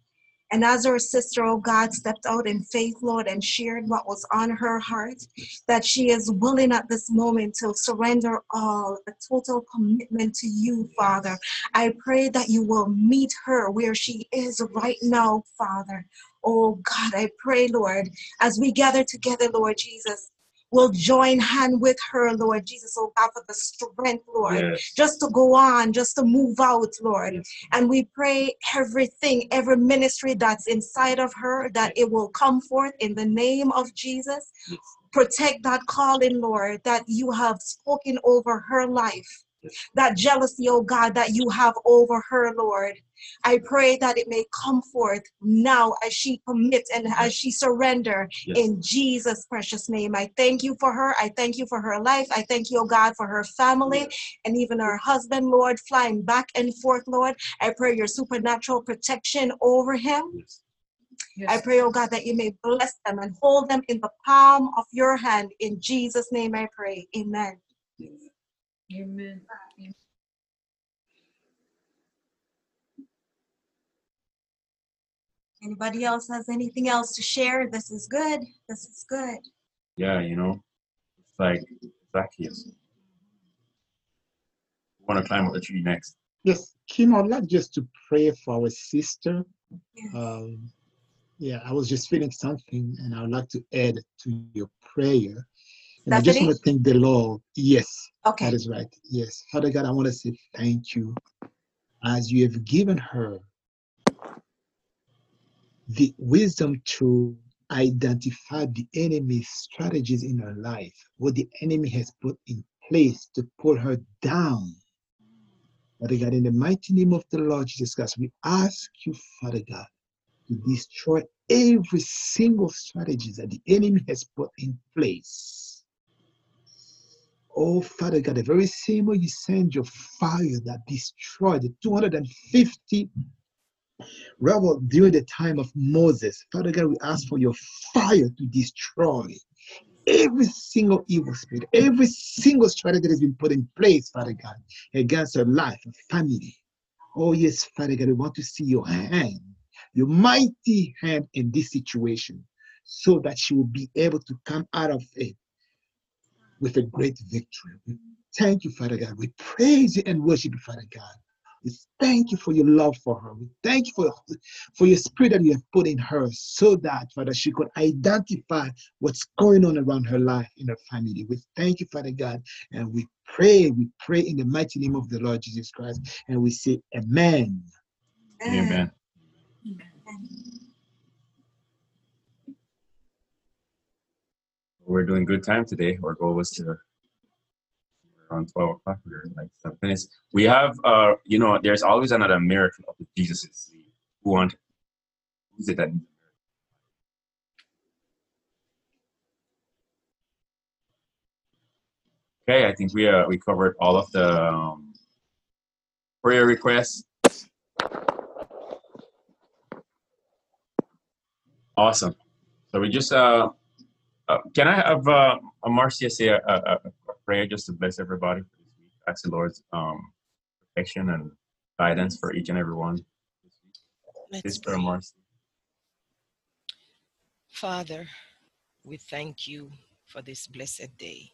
And as our sister, oh God, stepped out in faith, Lord, and shared what was on her heart, that she is willing at this moment to surrender all, a total commitment to you, Father. I pray that you will meet her where she is right now, Father. Oh God, I pray, Lord, as we gather together, Lord Jesus, we'll join hand with her, Lord Jesus, oh God, for the strength, Lord, Yes. just to go on, just to move out, Lord. Yes. And we pray everything, every ministry that's inside of her, that it will come forth in the name of Jesus. Yes. Protect that calling, Lord, that you have spoken over her life. Yes. That jealousy, oh God, that you have over her, Lord. I pray that it may come forth now as she commits and as she surrender Yes. in Jesus' precious name. I thank you for her. I thank you for her life. I thank you, oh God, for her family and even her husband, Lord, flying back and forth, Lord. I pray your supernatural protection over him. Yes. I pray, oh God, that you may bless them and hold them in the palm of your hand. In Jesus' name I pray. Amen. Amen. Anybody else has anything else to share? This is good. This is good. Yeah, you know, it's like Zacchaeus. Want to climb up the tree next? Yes, Kim, I'd like just to pray for our sister. Yes. Um, yeah, I was just feeling something, and I would like to add to your prayer. And I just want to thank the Lord. Yes, Okay. that is right. Yes, Father God, I want to say thank you as you have given her the wisdom to identify the enemy's strategies in her life, what the enemy has put in place to pull her down. Father God, in the mighty name of the Lord Jesus Christ, we ask you, Father God, to destroy every single strategy that the enemy has put in place. Oh, Father God, the very same way you send your fire that destroyed the 250 rebels during the time of Moses. Father God, we ask for your fire to destroy every single evil spirit, every single strategy that has been put in place, Father God, against her life, her family. Oh, yes, Father God, we want to see your hand, your mighty hand in this situation, so that she will be able to come out of it with a great victory. We thank you, Father God. We praise you and worship you, Father God. We thank you for your love for her. We thank you for, for your spirit that you have put in her so that, Father, she could identify what's going on around her life in her family. We thank you, Father God, and we pray, we pray in the mighty name of the Lord Jesus Christ, and we say, Amen. Amen. We're doing good time today. Our goal was to around 12 o'clock. We're like seven minutes. We have, uh, you know, there's always another miracle of the Jesus who want. Who's it that? Okay, I think we uh, we covered all of the um, prayer requests. Awesome. So we just uh, uh can I have uh, Marcia say a, a, a prayer just to bless everybody for this week. Ask the Lord's um, protection and guidance for each and every one. Let's prayer, pray. Marcy. Father, we thank you for this blessed day.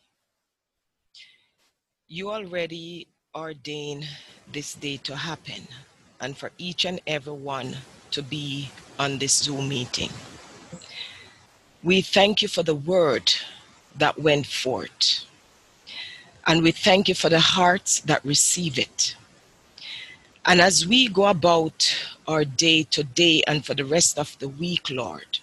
You already ordained this day to happen and for each and every one to be on this Zoom meeting. We thank you for the word that went forth. And we thank you for the hearts that receive it. And as we go about our day today and for the rest of the week, Lord,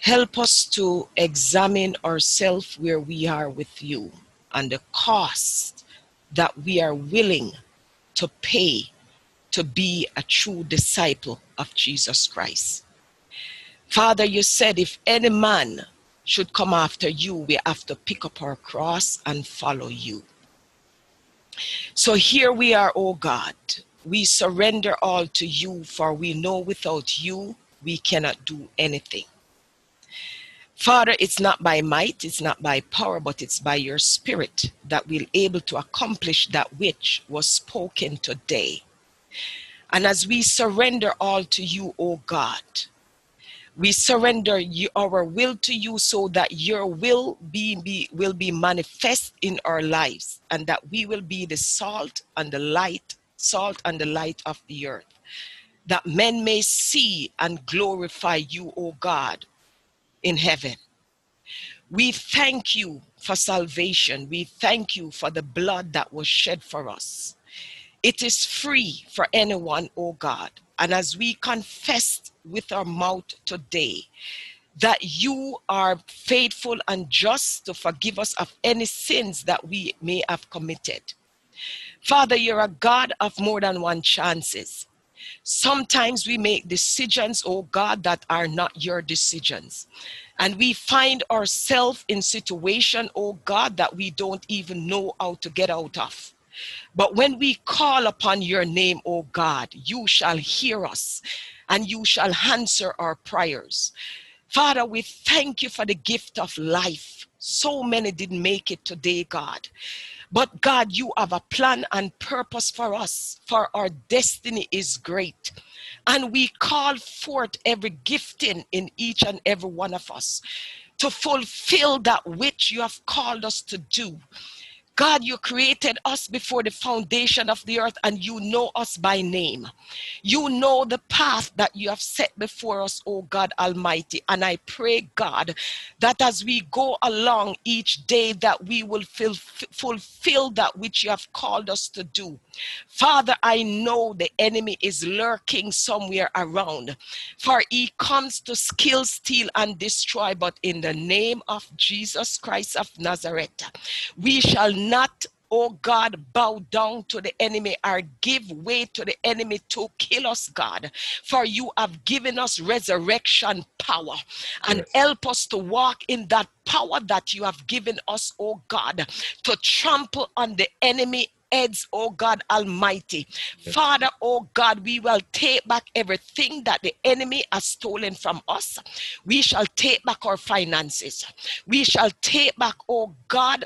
help us to examine ourselves where we are with you and the cost that we are willing to pay to be a true disciple of Jesus Christ. Father, you said if any man should come after you, we have to pick up our cross and follow you. So here we are, O God. We surrender all to you, for we know without you we cannot do anything. Father, it's not by might, it's not by power, but it's by your spirit that we're able to accomplish that which was spoken today. And as we surrender all to you, O God, we surrender our will to you so that your will be, be will be manifest in our lives and that we will be the salt and the light salt and the light of the earth. That men may see and glorify you o god in heaven. We thank you for salvation. We thank you for the blood that was shed for us. It is free for anyone o god. And as we confess with our mouth today that you are faithful and just to forgive us of any sins that we may have committed. Father, you're a God of more than one chances. Sometimes we make decisions, oh God, that are not your decisions. And we find ourselves in situation, oh God, that we don't even know how to get out of. But when we call upon your name, O God, you shall hear us and you shall answer our prayers. Father, we thank you for the gift of life. So many didn't make it today, God. But God, you have a plan and purpose for us, for our destiny is great. And we call forth every gifting in each and every one of us to fulfill that which you have called us to do. God, you created us before the foundation of the earth and you know us by name. You know the path that you have set before us, oh God Almighty. And I pray, God, that as we go along each day, that we will fulfill that which you have called us to do. Father, I know the enemy is lurking somewhere around, for he comes to kill, steal, and destroy. But in the name of Jesus Christ of Nazareth, we shall not oh God, bow down to the enemy or give way to the enemy to kill us, God. For you have given us resurrection power and yes. help us to walk in that power that you have given us, oh God, to trample on the enemy heads, oh God Almighty. Yes. Father, oh God, we will take back everything that the enemy has stolen from us. We shall take back our finances. We shall take back, oh God,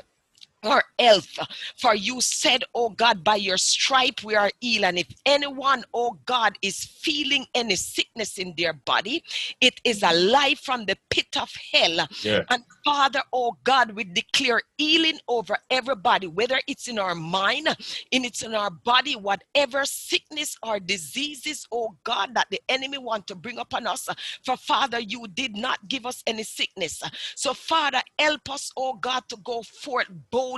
our health. For you said, oh God, by your stripe we are healed. And if anyone, oh God, is feeling any sickness in their body, it is a lie from the pit of hell. Yeah. And Father, oh God, we declare healing over everybody, whether it's in our mind, in it's in our body, whatever sickness or diseases, oh God, that the enemy want to bring upon us. For Father, you did not give us any sickness. So Father, help us, oh God, to go forth boldly,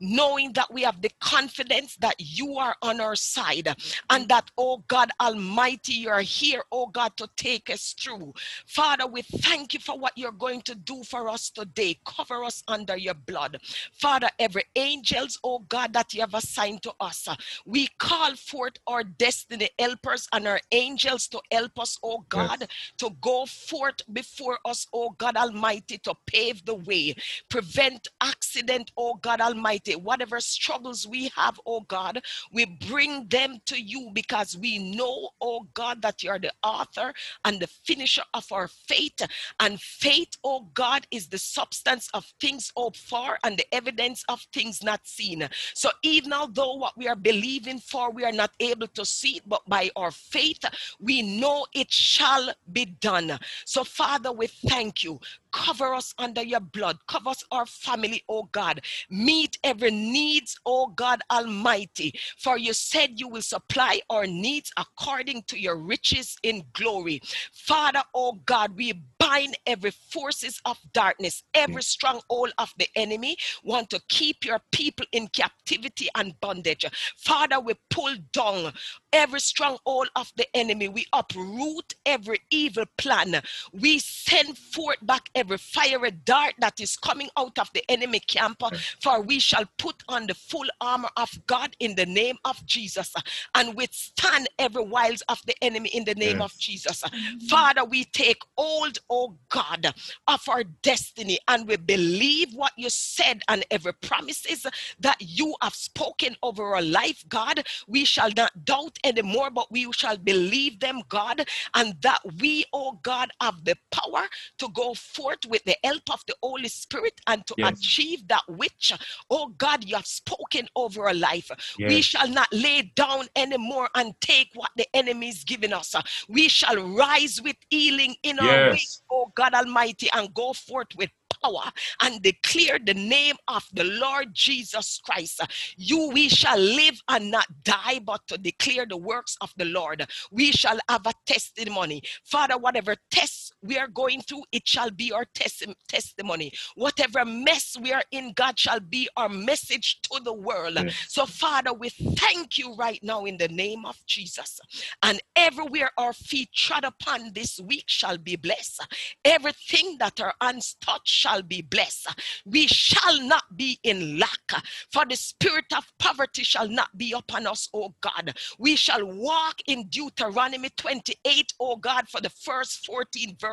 knowing that we have the confidence that you are on our side and that, oh God Almighty, you are here, oh God, to take us through. Father, we thank you for what you're going to do for us today. Cover us under your blood. Father, every angels, oh God, that you have assigned to us, we call forth our destiny helpers and our angels to help us, oh God, to go forth before us, oh God Almighty, to pave the way, prevent accident, oh God Almighty. Whatever struggles we have, oh God, we bring them to you because we know, oh God, that you're the author and the finisher of our faith. And faith, oh God, is the substance of things hoped for and the evidence of things not seen. So even although what we are believing for, we are not able to see but by our faith, we know it shall be done. So, Father, we thank you. Cover us under your blood. Cover us, our family, oh God. Meet every needs, oh God Almighty. For you said you will supply our needs according to your riches in glory. Father, oh God, we bind every forces of darkness, every stronghold of the enemy want to keep your people in captivity and bondage. Father, we pull down every stronghold of the enemy. We uproot every evil plan. We send forth back every fiery dart that is coming out of the enemy camp. Uh, for we shall put on the full armor of God in the name of Jesus uh, and withstand every wiles of the enemy in the name of Jesus. Uh. Mm-hmm. Father, we take hold, oh God, of our destiny and we believe what you said and every promises that you have spoken over our life, God. We shall not doubt anymore, but we shall believe them, God, and that we, oh God, have the power to go forth with the help of the Holy Spirit and to Yes. achieve that which, oh God, you have spoken over our life. We shall not lay down anymore and take what the enemy is giving us. We shall rise with healing in our way, Yes. oh God Almighty, and go forth with power and declare the name of the Lord Jesus Christ. You, we shall live and not die, but to declare the works of the Lord. We shall have a testimony. Father, whatever tests we are going through, it shall be our testi- testimony. Whatever mess we are in, God shall be our message to the world. Yes. So, Father, we thank you right now in the name of Jesus. And everywhere our feet trod upon this week shall be blessed. Everything that our hands touch shall be blessed. We shall not be in lack, for the spirit of poverty shall not be upon us, O God. We shall walk in Deuteronomy 28, oh God, for the first 14 verses,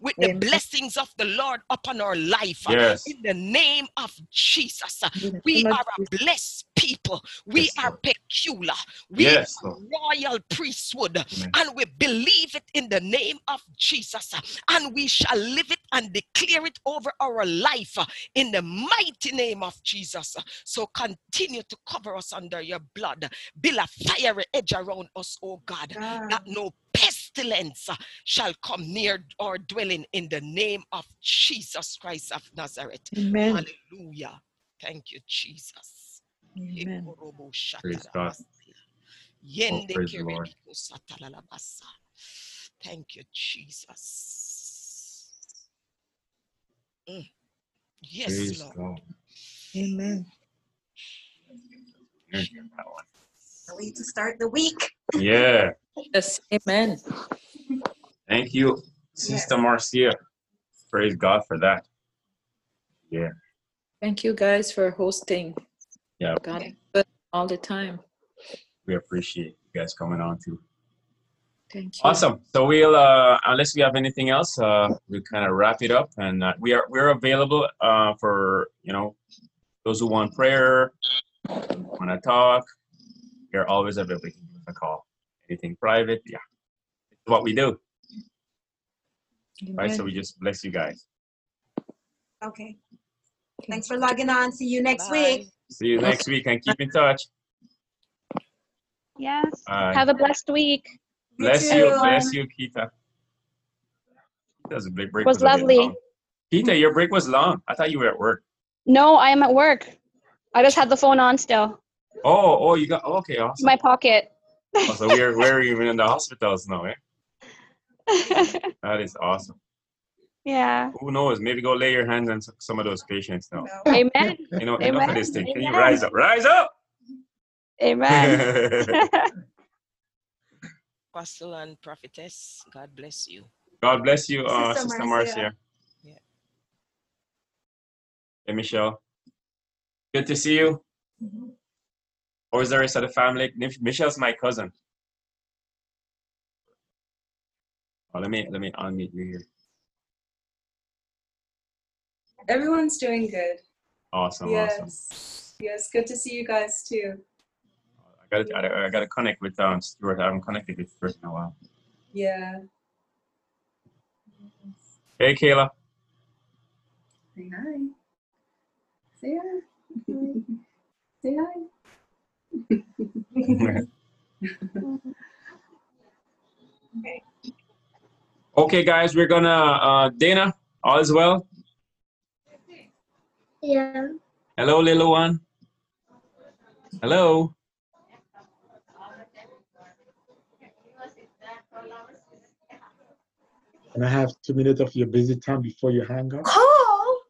with the Amen. blessings of the Lord upon our life. Uh, yes. In the name of Jesus, uh, In we name are a blessed people. We Yes, are peculiar. We Yes, are Lord. royal priesthood. Amen. And we believe it in the name of Jesus. Uh, and we shall live it and declare it over our life in the mighty name of Jesus. So continue to cover us under your blood. Build a fiery edge around us, oh God, that no pestilence shall come near our dwelling in the name of Jesus Christ of Nazareth. Amen. Hallelujah. Thank you, Jesus. Amen. Praise God. shatarabasa. Yende praise the Lord. Thank you, Jesus. Mm. Yes, Praise Lord. God. Amen. Here's that one. To start the week. Yeah. Yes. Amen. Thank you, Sister Marcia. Praise God for that. Yeah. Thank you guys for hosting. Yeah. God all the time. We appreciate you guys coming on too. Thank you. Awesome. So we'll, uh, unless we have anything else, uh, we'll kind of wrap it up. And uh, we are we're available uh, for you know those who want prayer, want to talk. You're always available. You can give us a call. Anything private, yeah, it's what we do, right? So we just bless you guys. Okay. Thanks for logging on. See you next Bye. week. See you next week and keep in touch. Yes. Bye. Have a blessed week. Bless too. you, bless you, Keita. Keita's break, break Was a bit lovely. long. Keita, your break was long. I thought you were at work. No, I am at work. I just had the phone on still. Oh, oh, you got oh, okay, In awesome. my pocket. Oh, so we're we're even in the hospitals now, eh? That is awesome. yeah. Who knows? Maybe go lay your hands on some of those patients now. Amen. You know, enough of Amen. this thing. Can you rise up? Rise up! Amen. Apostle and prophetess, God bless you. God bless you, uh, Sister Sister Marcia. Marcia. Yeah. Hey, Michelle. Good to see you. Or is the rest of the family? Michelle's my cousin. Oh, let me let me unmute you here. Everyone's doing good. Awesome, yes. awesome. Yes, good to see you guys too. I got to I got to connect with um Stuart. I haven't connected with Stuart in a while. Yeah. Hey, Kayla. Say hi. Say hi. Say hi. okay, guys, we're gonna uh Dana. All is well. Yeah. Hello, little one. Hello. Can I have two minutes of your busy time before you hang up? Call.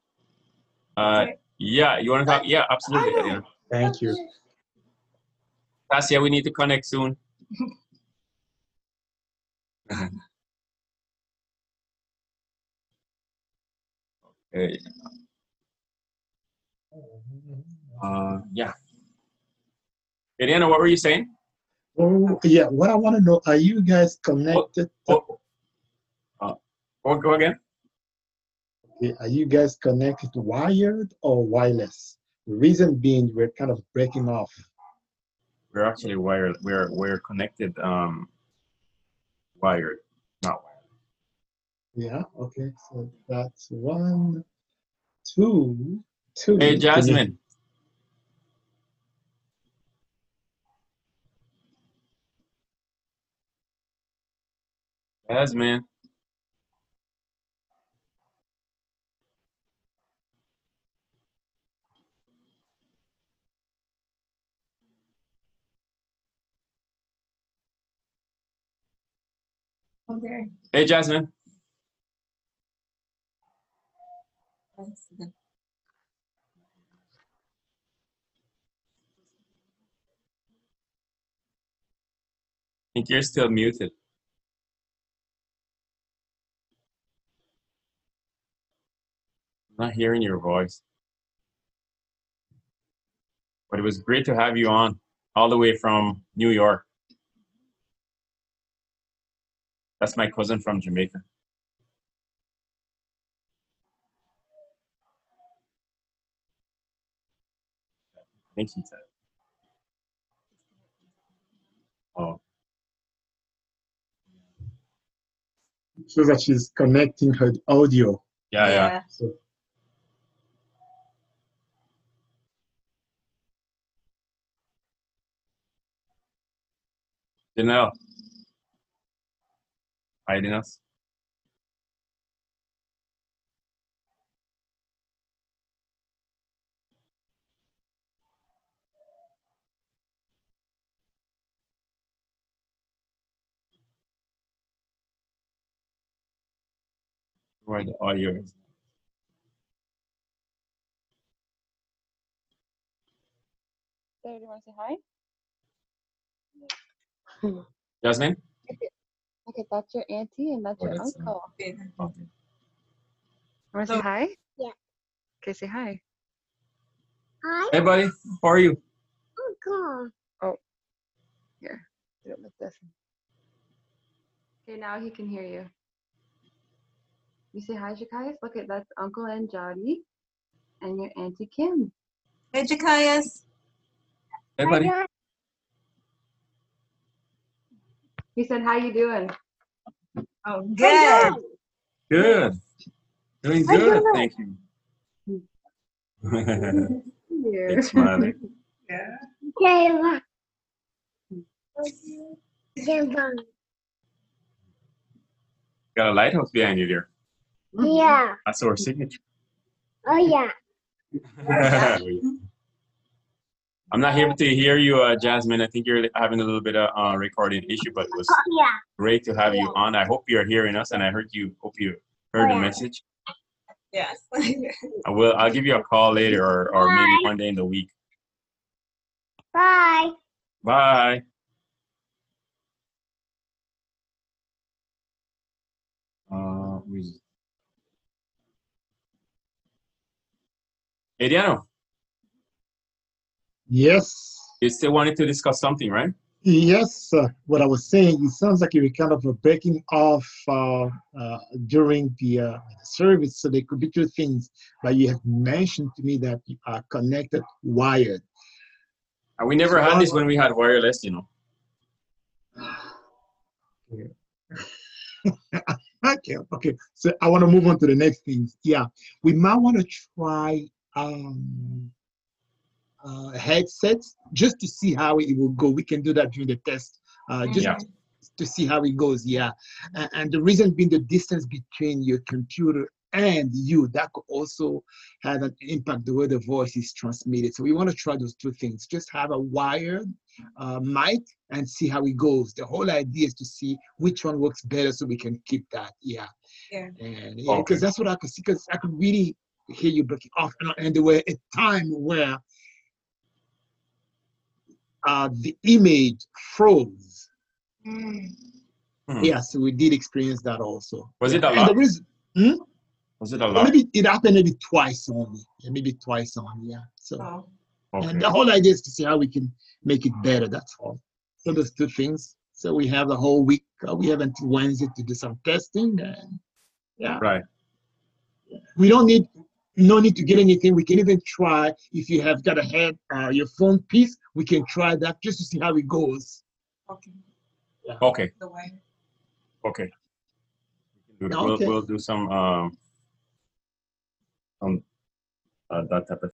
Uh, yeah, you want to talk? Yeah, absolutely. Thank you. Tassia, we need to connect soon. okay. Uh, yeah. Hey, Diana, what were you saying? Oh, yeah. What I want to know, are you guys connected? Oh, uh, go, go again. Okay, Are you guys connected wired or wireless? The reason being, we're kind of breaking off. We're actually wired. We're we're connected. Um, wired, not wired. Yeah. Okay. So that's one, two, two. Hey, Can you- Jasmine. Jasmine. There. Hey, Jasmine. I think you're still muted. I'm not hearing your voice. But it was great to have you on all the way from New York. That's my cousin from Jamaica. I think he said. Oh, Shows that she's connecting her audio. yeah, yeah. So Janelle. Hiding us. Where the audio is. There, do you want to say hi? Hmm. Jasmine? Okay, that's your auntie and that's Oh, your that's, uh, uncle. Okay. Want to say hi? Yeah. Okay, say hi. Hi, Hey, buddy. How are you? Uncle. Oh, here, do it like this. Okay, now he can hear you. You say hi, Jakaias? Look at that's Uncle and Jody and your Auntie Kim. Hey, Jakias. Hey, buddy. He said, how you doing? Oh, good. Good. Doing good. doing? Thank you. Here. it's smiling. Yeah. Kayla. Kayla. Got a lighthouse behind you there. Yeah. That's our signature. Oh yeah. I'm not able to hear you, uh, Jasmine. I think you're having a little bit of uh, recording issue, but it was Oh yeah. great to have you on. I hope you're hearing us, and I heard you. Hope you heard the message. Yes. I will. I'll give you a call later, or, or maybe one day in the week. Bye. Bye. Uh, Ediano, Yes. you still wanted to discuss something, right? Yes, uh, what I was saying, it sounds like you were kind of uh, breaking off uh, uh, during the uh, service, so there could be two things. But you have mentioned to me that you are connected wired. And we never had this when we had wireless, you know. okay, okay. So I want to move on to the next things. Yeah, we might want to try um, uh, headsets just to see how it will go. We can do that during the test, uh, just Yeah. to see how it goes. Yeah, and, and the reason being the distance between your computer and you that could also have an impact the way the voice is transmitted. So we want to try those two things. Just have a wired uh, mic and see how it goes. The whole idea is to see which one works better so we can keep that. Yeah. Yeah. And yeah, Okay. because that's what I could see. Because I could really hear you breaking off, and, and there were a time where uh, the image froze. Hmm. Yeah, so we did experience that also. Was it a And lot? the reason, hmm? Was it a lot? maybe it happened maybe twice only. Maybe twice only. Yeah. So Oh. Okay. and the whole idea is to see how we can make it better. That's all. So those two things. So we have the whole week. Uh, we have until Wednesday to do some testing, and yeah, Right. we don't need no need to get anything. We can even try if you have got a head uh, your phone piece. We can try that just to see how it goes. Okay. Okay. The way. Okay. We'll, Okay. we'll do some um, um uh, that type of